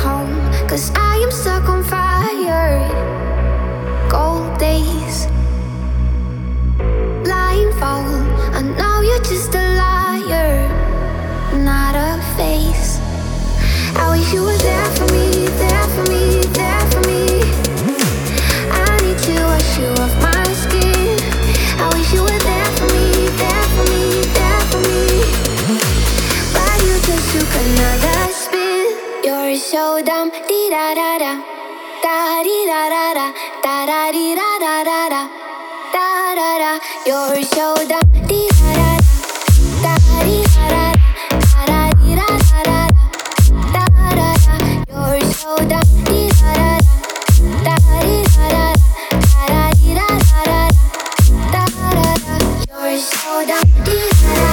home, cause I am stuck on fire. So dumb. Dee da da da. Da dee da da da. Da da dee da da da da. Da da da. You're so dumb. Dee da da da. Da dee da da da. Da dee da da da da. Da da. You're so dumb. Dee da da da. Da dee da da da. Da dee da da da da. Da da dumb. Dee da da da. Da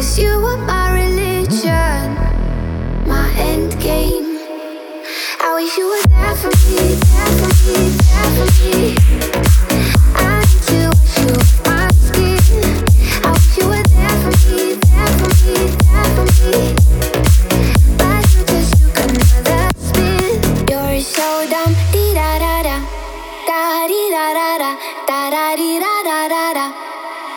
cause you were my religion, my end game. I wish you were there for me, there for me, there for me. I need to wash you off my skin. I wish you were there for me, there for me, there for me. Just took another spin. You're so dumb, da da da, da da da da, da da dee da, da da da.